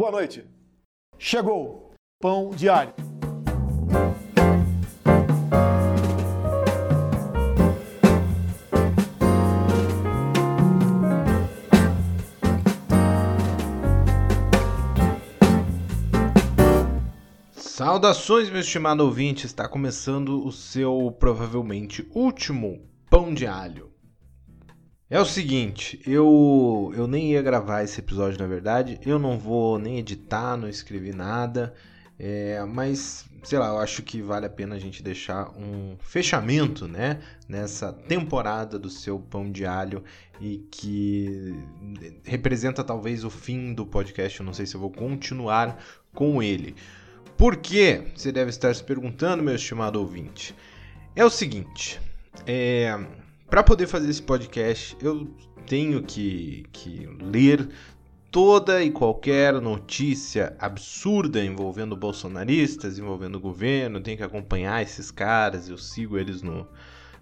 Boa noite. Chegou Pão Diário. Saudações, meu estimado ouvinte! Está começando o seu provavelmente último pão de alho. É o seguinte, eu, eu nem ia gravar esse episódio na verdade, eu não vou nem editar, não escrevi nada, é, mas sei lá, eu acho que vale a pena a gente deixar um fechamento, né, nessa temporada do seu pão de alho e que representa talvez o fim do podcast. Eu não sei se eu vou continuar com ele. Por quê? Você deve estar se perguntando, meu estimado ouvinte. É o seguinte, é, para poder fazer esse podcast, eu tenho que, que ler toda e qualquer notícia absurda envolvendo bolsonaristas, envolvendo o governo, tenho que acompanhar esses caras, eu sigo eles no,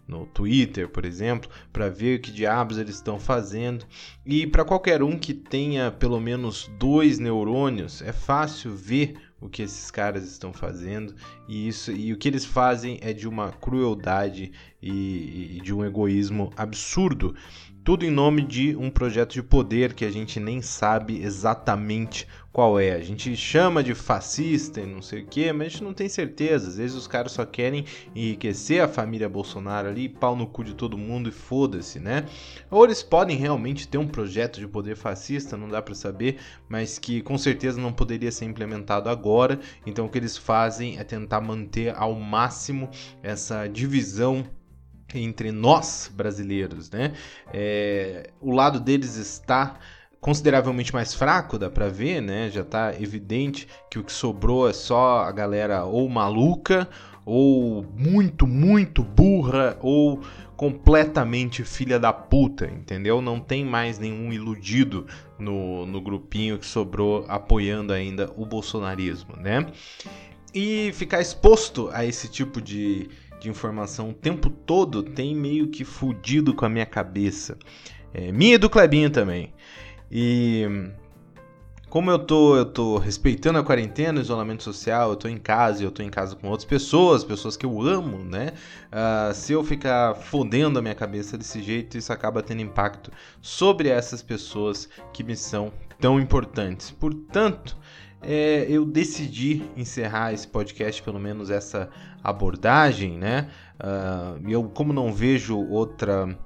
no Twitter, por exemplo, para ver o que diabos eles estão fazendo. E para qualquer um que tenha pelo menos dois neurônios, é fácil ver o que esses caras estão fazendo e isso e o que eles fazem é de uma crueldade e, e de um egoísmo absurdo. Tudo em nome de um projeto de poder que a gente nem sabe exatamente qual é. A gente chama de fascista e não sei o que, mas a gente não tem certeza. Às vezes os caras só querem enriquecer a família Bolsonaro ali, pau no cu de todo mundo e foda-se, né? Ou eles podem realmente ter um projeto de poder fascista, não dá para saber, mas que com certeza não poderia ser implementado agora. Então o que eles fazem é tentar manter ao máximo essa divisão entre nós brasileiros, né? É, o lado deles está consideravelmente mais fraco, dá para ver, né? Já tá evidente que o que sobrou é só a galera ou maluca, ou muito, muito burra, ou completamente filha da puta, entendeu? Não tem mais nenhum iludido no, no grupinho que sobrou apoiando ainda o bolsonarismo, né? E ficar exposto a esse tipo de de informação o tempo todo tem meio que fudido com a minha cabeça. É, minha e do Clebinho também. E como eu tô, eu tô respeitando a quarentena, o isolamento social, eu tô em casa eu tô em casa com outras pessoas, pessoas que eu amo, né? Uh, se eu ficar fodendo a minha cabeça desse jeito, isso acaba tendo impacto sobre essas pessoas que me são tão importantes. Portanto, é, eu decidi encerrar esse podcast, pelo menos essa abordagem, né? Uh, eu, como não vejo outra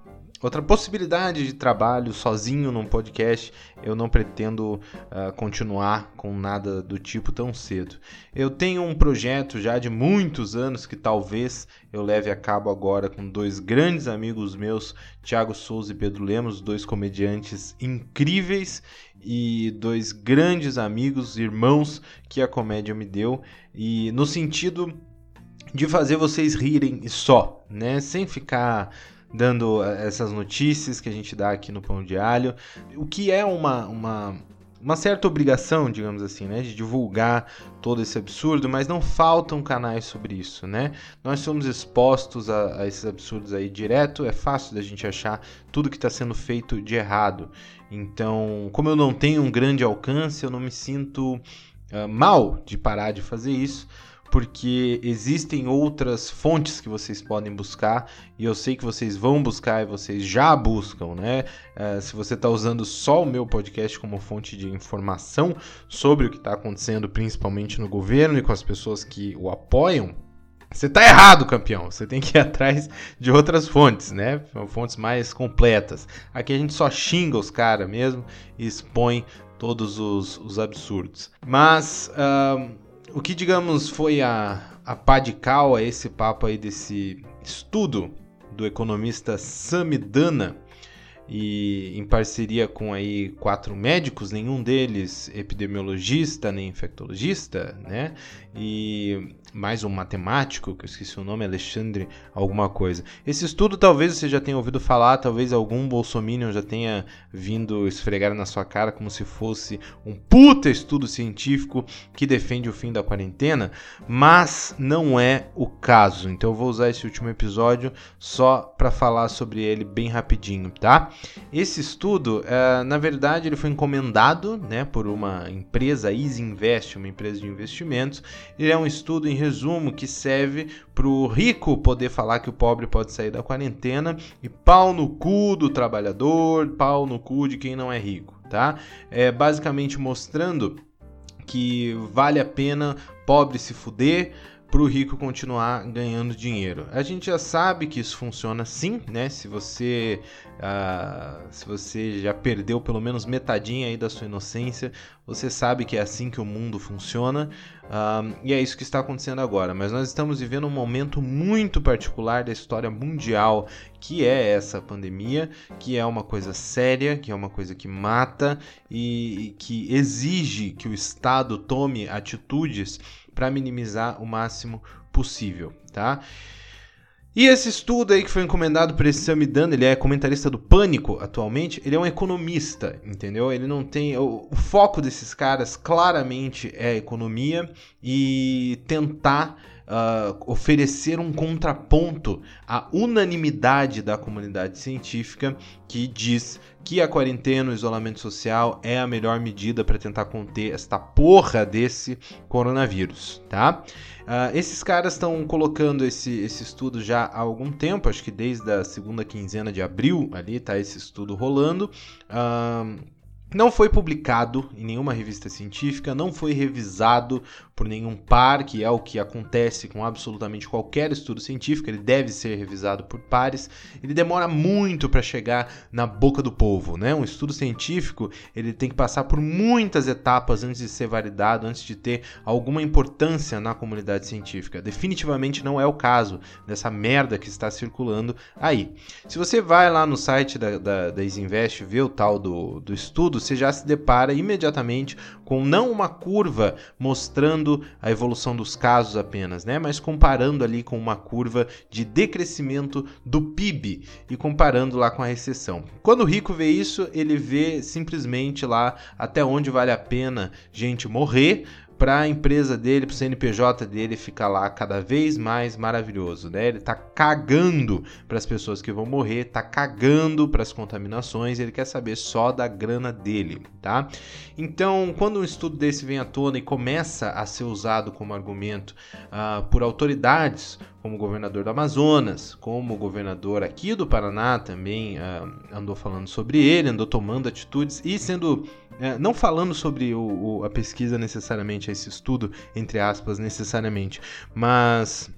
outra possibilidade de trabalho sozinho num podcast, eu não pretendo uh, continuar com nada do tipo tão cedo. Eu tenho um projeto já de muitos anos que talvez eu leve a cabo agora com dois grandes amigos meus, Thiago Souza e Pedro Lemos, dois comediantes incríveis e dois grandes amigos, irmãos que a comédia me deu, e no sentido de fazer vocês rirem só, né? Sem ficar dando eh, essas notícias que a gente dá aqui no Pão de Alho, o que é uma, uma, uma certa obrigação, digamos assim, né, de divulgar todo esse absurdo, mas não faltam canais sobre isso, né? Nós somos expostos a, a esses absurdos aí direto, é fácil da gente achar tudo que está sendo feito de errado. Então, como eu não tenho um grande alcance, eu não me sinto uh, mal de parar de fazer isso porque existem outras fontes que vocês podem buscar e eu sei que vocês vão buscar e vocês já buscam, né? Uh, se você está usando só o meu podcast como fonte de informação sobre o que está acontecendo, principalmente no governo e com as pessoas que o apoiam, você está errado, campeão. Você tem que ir atrás de outras fontes, né? Fontes mais completas. Aqui a gente só xinga os caras mesmo e expõe todos os, os absurdos. Mas. Uh, o que, digamos, foi a, a pá de cal a esse papo aí desse estudo do economista Samidana e em parceria com aí quatro médicos, nenhum deles epidemiologista nem infectologista, né? E mais um matemático, que eu esqueci o nome, Alexandre alguma coisa. Esse estudo talvez você já tenha ouvido falar, talvez algum bolsominion já tenha vindo esfregar na sua cara como se fosse um puta estudo científico que defende o fim da quarentena, mas não é o caso. Então eu vou usar esse último episódio só para falar sobre ele bem rapidinho, tá? Esse estudo, uh, na verdade, ele foi encomendado né, por uma empresa, Easy Invest, uma empresa de investimentos. Ele é um estudo, em resumo, que serve para o rico poder falar que o pobre pode sair da quarentena e pau no cu do trabalhador, pau no cu de quem não é rico, tá? É basicamente mostrando que vale a pena pobre se fuder para o rico continuar ganhando dinheiro. A gente já sabe que isso funciona sim, né? Se você, uh, se você já perdeu pelo menos metadinha aí da sua inocência, você sabe que é assim que o mundo funciona uh, e é isso que está acontecendo agora. Mas nós estamos vivendo um momento muito particular da história mundial, que é essa pandemia, que é uma coisa séria, que é uma coisa que mata e, e que exige que o Estado tome atitudes para minimizar o máximo possível, tá? E esse estudo aí que foi encomendado por esse Samidana, ele é comentarista do Pânico atualmente, ele é um economista, entendeu? Ele não tem. O, o foco desses caras claramente é economia e tentar uh, oferecer um contraponto à unanimidade da comunidade científica que diz que a quarentena, o isolamento social é a melhor medida para tentar conter esta porra desse coronavírus, tá? Uh, esses caras estão colocando esse, esse estudo já há algum tempo, acho que desde a segunda quinzena de abril ali tá esse estudo rolando. Uh, não foi publicado em nenhuma revista científica, não foi revisado por nenhum par, que é o que acontece com absolutamente qualquer estudo científico, ele deve ser revisado por pares. Ele demora muito para chegar na boca do povo, né? Um estudo científico, ele tem que passar por muitas etapas antes de ser validado, antes de ter alguma importância na comunidade científica. Definitivamente não é o caso dessa merda que está circulando aí. Se você vai lá no site da, da, da Isinvest ver o tal do, do estudo, você já se depara imediatamente com não uma curva mostrando a evolução dos casos apenas, né, mas comparando ali com uma curva de decrescimento do PIB e comparando lá com a recessão. Quando o rico vê isso, ele vê simplesmente lá até onde vale a pena gente morrer para a empresa dele, para o CNPJ dele ficar lá cada vez mais maravilhoso, né? Ele está cagando para as pessoas que vão morrer, está cagando para as contaminações, ele quer saber só da grana dele, tá? Então, quando um estudo desse vem à tona e começa a ser usado como argumento uh, por autoridades como governador do Amazonas, como governador aqui do Paraná também uh, andou falando sobre ele, andou tomando atitudes e sendo uh, não falando sobre o, o, a pesquisa necessariamente, esse estudo entre aspas necessariamente, mas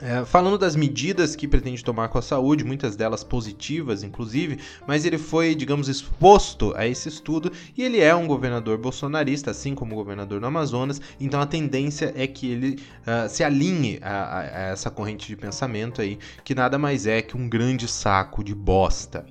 é, falando das medidas que pretende tomar com a saúde, muitas delas positivas, inclusive, mas ele foi, digamos, exposto a esse estudo e ele é um governador bolsonarista, assim como o governador do Amazonas, então a tendência é que ele uh, se alinhe a, a essa corrente de pensamento aí, que nada mais é que um grande saco de bosta.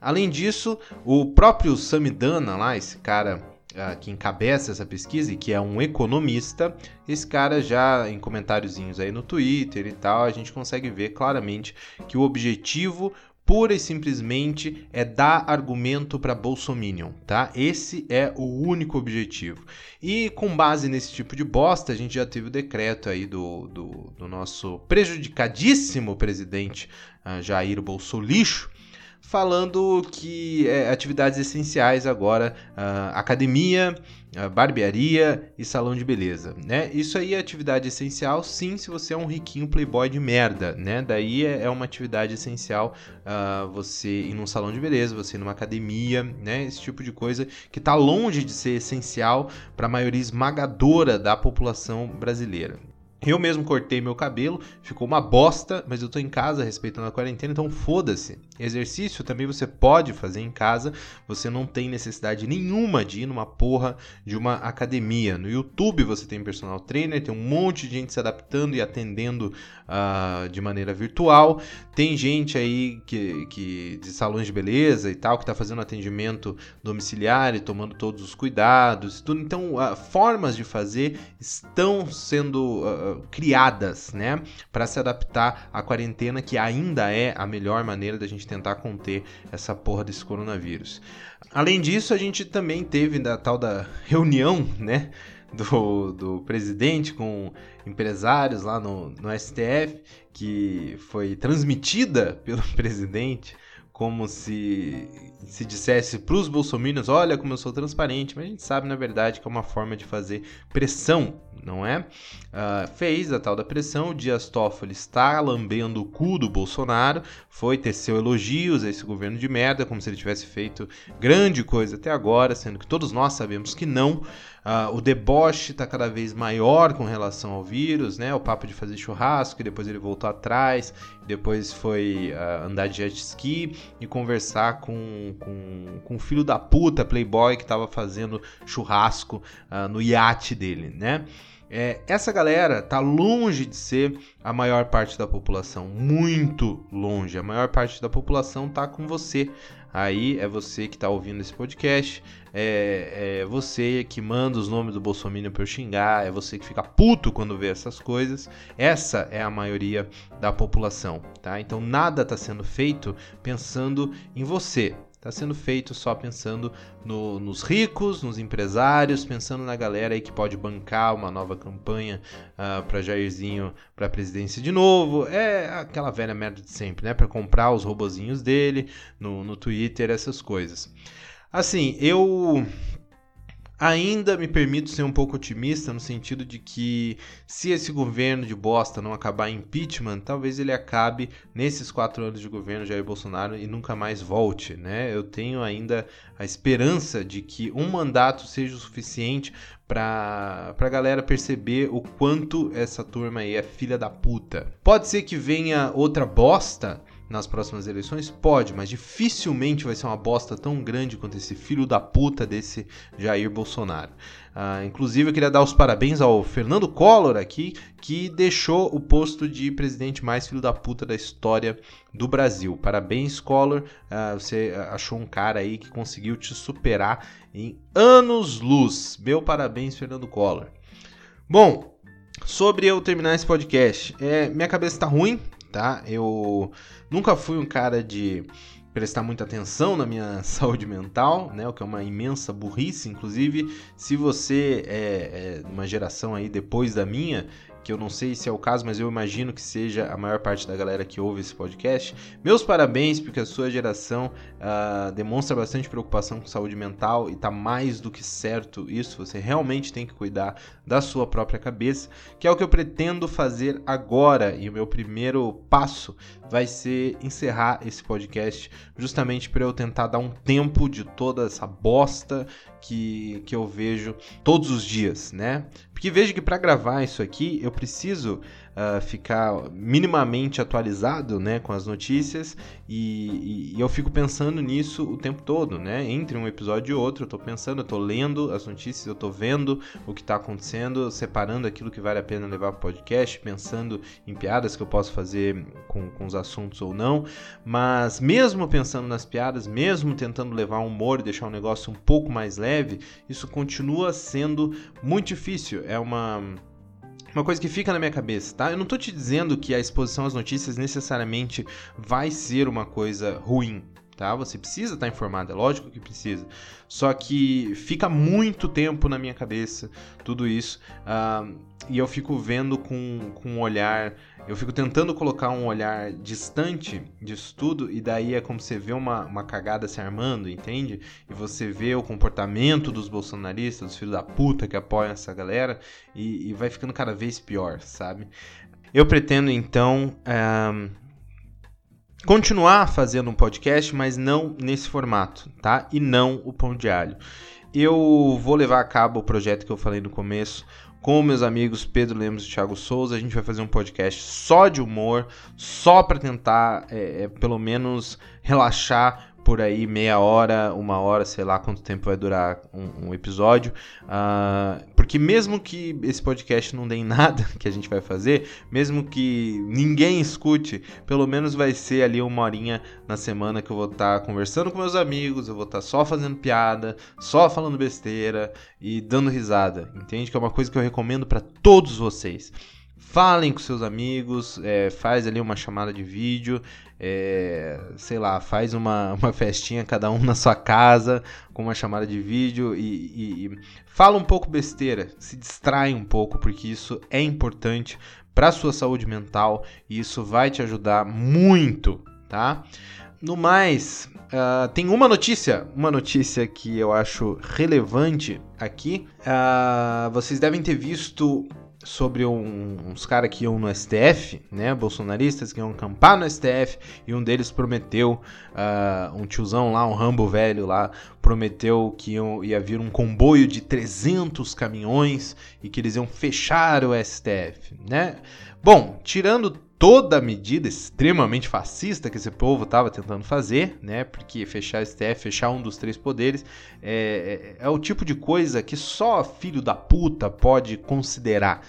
Além disso, o próprio Samidana lá, esse cara uh, que encabeça essa pesquisa e que é um economista, esse cara já em comentáriozinhos aí no Twitter e tal, a gente consegue ver claramente que o objetivo pura e simplesmente é dar argumento para Bolsominion, tá? Esse é o único objetivo. E com base nesse tipo de bosta, a gente já teve o decreto aí do, do, do nosso prejudicadíssimo presidente uh, Jair Bolsolixo, falando que é, atividades essenciais agora, uh, academia, uh, barbearia e salão de beleza, né? Isso aí é atividade essencial, sim, se você é um riquinho playboy de merda, né? Daí é, é uma atividade essencial uh, você ir num salão de beleza, você ir numa academia, né? Esse tipo de coisa que está longe de ser essencial para a maioria esmagadora da população brasileira. Eu mesmo cortei meu cabelo, ficou uma bosta, mas eu tô em casa respeitando a quarentena, então foda-se. Exercício também você pode fazer em casa, você não tem necessidade nenhuma de ir numa porra de uma academia. No YouTube você tem personal trainer, tem um monte de gente se adaptando e atendendo uh, de maneira virtual. Tem gente aí que, que de salões de beleza e tal, que tá fazendo atendimento domiciliar e tomando todos os cuidados. Tudo. Então, uh, formas de fazer estão sendo. Criadas, né, para se adaptar à quarentena, que ainda é a melhor maneira da gente tentar conter essa porra desse coronavírus. Além disso, a gente também teve da tal da reunião, né, do, do presidente com empresários lá no, no STF, que foi transmitida pelo presidente como se se dissesse para os bolsominions, olha como eu sou transparente, mas a gente sabe na verdade que é uma forma de fazer pressão, não é? Uh, fez a tal da pressão, o Dias Toffoli está lambendo o cu do Bolsonaro, foi teceu elogios a esse governo de merda, como se ele tivesse feito grande coisa até agora, sendo que todos nós sabemos que não. Uh, o deboche está cada vez maior com relação ao vírus, né? O papo de fazer churrasco, e depois ele voltou atrás, depois foi uh, andar de jet ski e conversar com, com, com o filho da puta playboy que estava fazendo churrasco uh, no iate dele, né? É, essa galera tá longe de ser a maior parte da população, muito longe. A maior parte da população tá com você. Aí é você que tá ouvindo esse podcast, é, é você que manda os nomes do Bolsonaro pra eu xingar, é você que fica puto quando vê essas coisas. Essa é a maioria da população, tá? Então nada tá sendo feito pensando em você. Está sendo feito só pensando no, nos ricos, nos empresários, pensando na galera aí que pode bancar uma nova campanha uh, ah, para Jairzinho para a presidência de novo. É aquela velha merda de sempre, né? Para comprar os robozinhos dele no, no Twitter, essas coisas. Assim, eu Ainda me permito ser um pouco otimista no sentido de que se esse governo de bosta não acabar em impeachment, talvez ele acabe nesses quatro anos de governo Jair Bolsonaro e nunca mais volte, né? Eu tenho ainda a esperança de que um mandato seja o suficiente para a galera perceber o quanto essa turma aí é filha da puta. Pode ser que venha outra bosta nas próximas eleições? Pode, mas dificilmente vai ser uma bosta tão grande quanto esse filho da puta desse Jair Bolsonaro. Uh, inclusive, eu queria dar os parabéns ao Fernando Collor aqui, que deixou o posto de presidente mais filho da puta da história do Brasil. Parabéns, Collor. Uh, você achou um cara aí que conseguiu te superar em anos-luz. Meu parabéns, Fernando Collor. Bom, sobre eu terminar esse podcast, é, minha cabeça tá ruim, tá? Eu nunca fui um cara de prestar muita atenção na minha saúde mental, né? O que é uma imensa burrice, inclusive, se você é, é uma geração aí depois da minha, que eu não sei se é o caso, mas eu imagino que seja a maior parte da galera que ouve esse podcast. Meus parabéns, porque a sua geração uh, demonstra bastante preocupação com saúde mental e está mais do que certo isso. Você realmente tem que cuidar da sua própria cabeça, que é o que eu pretendo fazer agora. E o meu primeiro passo vai ser encerrar esse podcast, justamente para eu tentar dar um tempo de toda essa bosta que, que eu vejo todos os dias, né? Porque vejo que para gravar isso aqui eu preciso uh, ficar minimamente atualizado né, com as notícias e, e, eu fico pensando nisso o tempo todo, né? Entre um episódio e outro, eu tô pensando, eu tô lendo as notícias, eu tô vendo o que tá acontecendo, separando aquilo que vale a pena levar pro podcast, pensando em piadas que eu posso fazer com, com os assuntos ou não. Mas mesmo pensando nas piadas, mesmo tentando levar humor e deixar o negócio um pouco mais leve, isso continua sendo muito difícil. É uma uma coisa que fica na minha cabeça, tá? Eu não tô te dizendo que a exposição às notícias necessariamente vai ser uma coisa ruim, tá? Você precisa estar informado, é lógico que precisa. Só que fica muito tempo na minha cabeça tudo isso. Uh, e eu fico vendo com, com um olhar eu fico tentando colocar um olhar distante disso tudo, e daí é como você vê uma, uma cagada se armando, entende? E você vê o comportamento dos bolsonaristas, dos filhos da puta que apoiam essa galera, e, e vai ficando cada vez pior, sabe? Eu pretendo então. É, continuar fazendo um podcast, mas não nesse formato, tá? E não o pão de alho. Eu vou levar a cabo o projeto que eu falei no começo, com meus amigos Pedro Lemos e Thiago Souza. A gente vai fazer um podcast só de humor, só para tentar, é, é, pelo menos, relaxar por aí meia hora, uma hora, sei lá quanto tempo vai durar um, um episódio. Uh, porque mesmo que esse podcast não dê em nada que a gente vai fazer, mesmo que ninguém escute, pelo menos vai ser ali uma horinha na semana que eu vou estar tá conversando com meus amigos, eu vou estar tá só fazendo piada, só falando besteira e dando risada. Entende? Que é uma coisa que eu recomendo para todos vocês falem com seus amigos, é, faz ali uma chamada de vídeo, é, sei lá, faz uma, uma festinha cada um na sua casa com uma chamada de vídeo e, e, e fala um pouco besteira, se distrai um pouco, porque isso é importante para sua saúde mental e isso vai te ajudar muito, tá? no mais, uh, tem uma notícia, uma notícia que eu acho relevante aqui. Uh, vocês devem ter visto sobre um, uns caras que iam no STF, né, bolsonaristas que iam acampar no STF e um deles prometeu, uh, um tiozão lá, um Rambo velho lá, prometeu que iam, ia vir um comboio de 300 caminhões e que eles iam fechar o STF, né? Bom, tirando toda medida extremamente fascista que esse povo estava tentando fazer, né? Porque fechar STF, fechar um dos três poderes, é, é, é o tipo de coisa que só filho da puta pode considerar.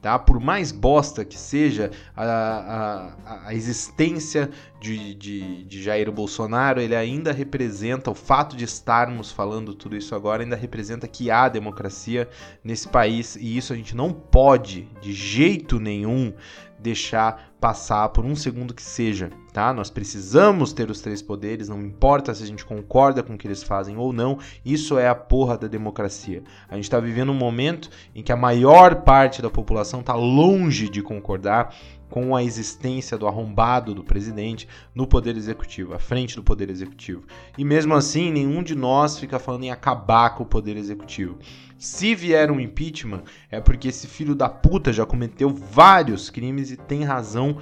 Tá? Por mais bosta que seja a, a, a existência de, de, de, Jair Bolsonaro, ele ainda representa, o fato de estarmos falando tudo isso agora, ainda representa que há democracia nesse país e isso a gente não pode, de jeito nenhum, deixar passar por um segundo que seja, tá? Nós precisamos ter os três poderes, não importa se a gente concorda com o que eles fazem ou não, isso é a porra da democracia. A gente está vivendo um momento em que a maior parte da população está longe de concordar com a existência do arrombado do presidente no poder executivo, à frente do poder executivo. E mesmo assim, nenhum de nós fica falando em acabar com o poder executivo. Se vier um impeachment, é porque esse filho da puta já cometeu vários crimes e tem razão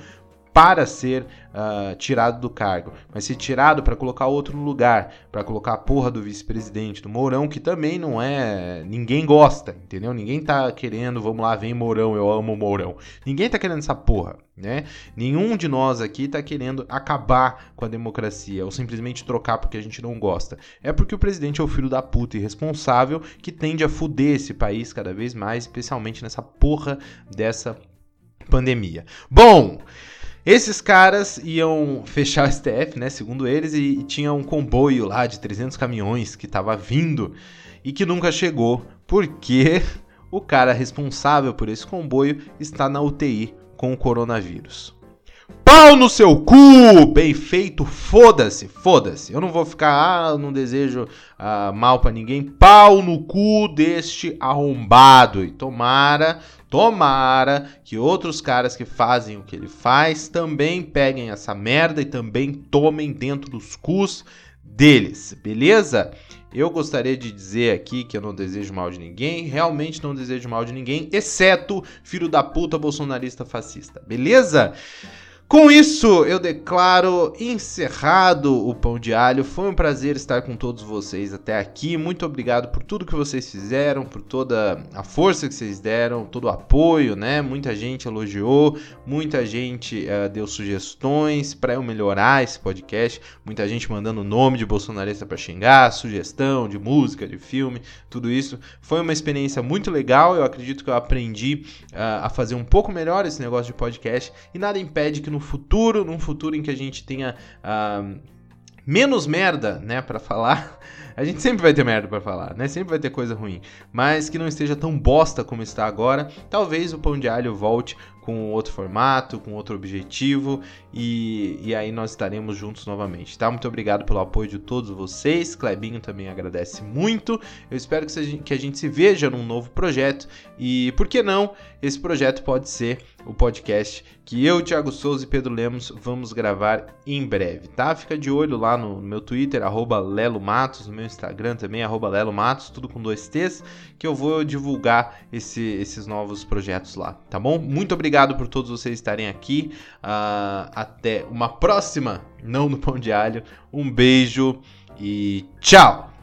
para ser uh, tirado do cargo, mas ser tirado para colocar outro no lugar, para colocar a porra do vice-presidente, do Mourão, que também não é. Ninguém gosta, entendeu? Ninguém tá querendo, vamos lá, vem Mourão, eu amo Mourão. Ninguém tá querendo essa porra, né? Nenhum de nós aqui tá querendo acabar com a democracia ou simplesmente trocar porque a gente não gosta. É porque o presidente é o filho da puta irresponsável que tende a fuder esse país cada vez mais, especialmente nessa porra dessa pandemia. Bom. Esses caras iam fechar o STF, né, segundo eles, e, e tinha um comboio lá de 300 caminhões que estava vindo e que nunca chegou, porque o cara responsável por esse comboio está na UTI com o coronavírus. Pau no seu cu! Bem feito, foda-se, foda-se. Eu não vou ficar, ah, não desejo ah, mal para ninguém. Pau no cu deste arrombado. E tomara, tomara que outros caras que fazem o que ele faz também peguem essa merda e também tomem dentro dos cus deles, beleza? Eu gostaria de dizer aqui que eu não desejo mal de ninguém, realmente não desejo mal de ninguém, exceto filho da puta bolsonarista fascista, beleza? Com isso, eu declaro encerrado o Pão de Alho. Foi um prazer estar com todos vocês até aqui. Muito obrigado por tudo que vocês fizeram, por toda a força que vocês deram, todo o apoio, né? Muita gente elogiou, muita gente uh, deu sugestões para eu melhorar esse podcast. Muita gente mandando nome de bolsonarista para xingar, sugestão de música, de filme, tudo isso. Foi uma experiência muito legal. Eu acredito que eu aprendi uh, a fazer um pouco melhor esse negócio de podcast e nada impede que no no futuro, num futuro em que a gente tenha uh, menos merda, né, para falar. A gente sempre vai ter merda para falar, né? Sempre vai ter coisa ruim, mas que não esteja tão bosta como está agora. Talvez o pão de alho volte com outro formato, com outro objetivo e, e aí nós estaremos juntos novamente, tá? Muito obrigado pelo apoio de todos vocês. Clebinho também agradece muito. Eu espero que, gente, que a gente se veja num novo projeto e, por que não, esse projeto pode ser o podcast que eu, Thiago Souza e Pedro Lemos vamos gravar em breve, tá? Fica de olho lá no meu Twitter, arroba Lelo Matos, no meu Instagram também, arroba Lelo Matos, tudo com dois T's, que eu vou divulgar esse, esses novos projetos lá, tá bom? Muito obrigado obrigado por todos vocês estarem aqui. Uh, até uma próxima, não no Pão de Alho. Um beijo e tchau!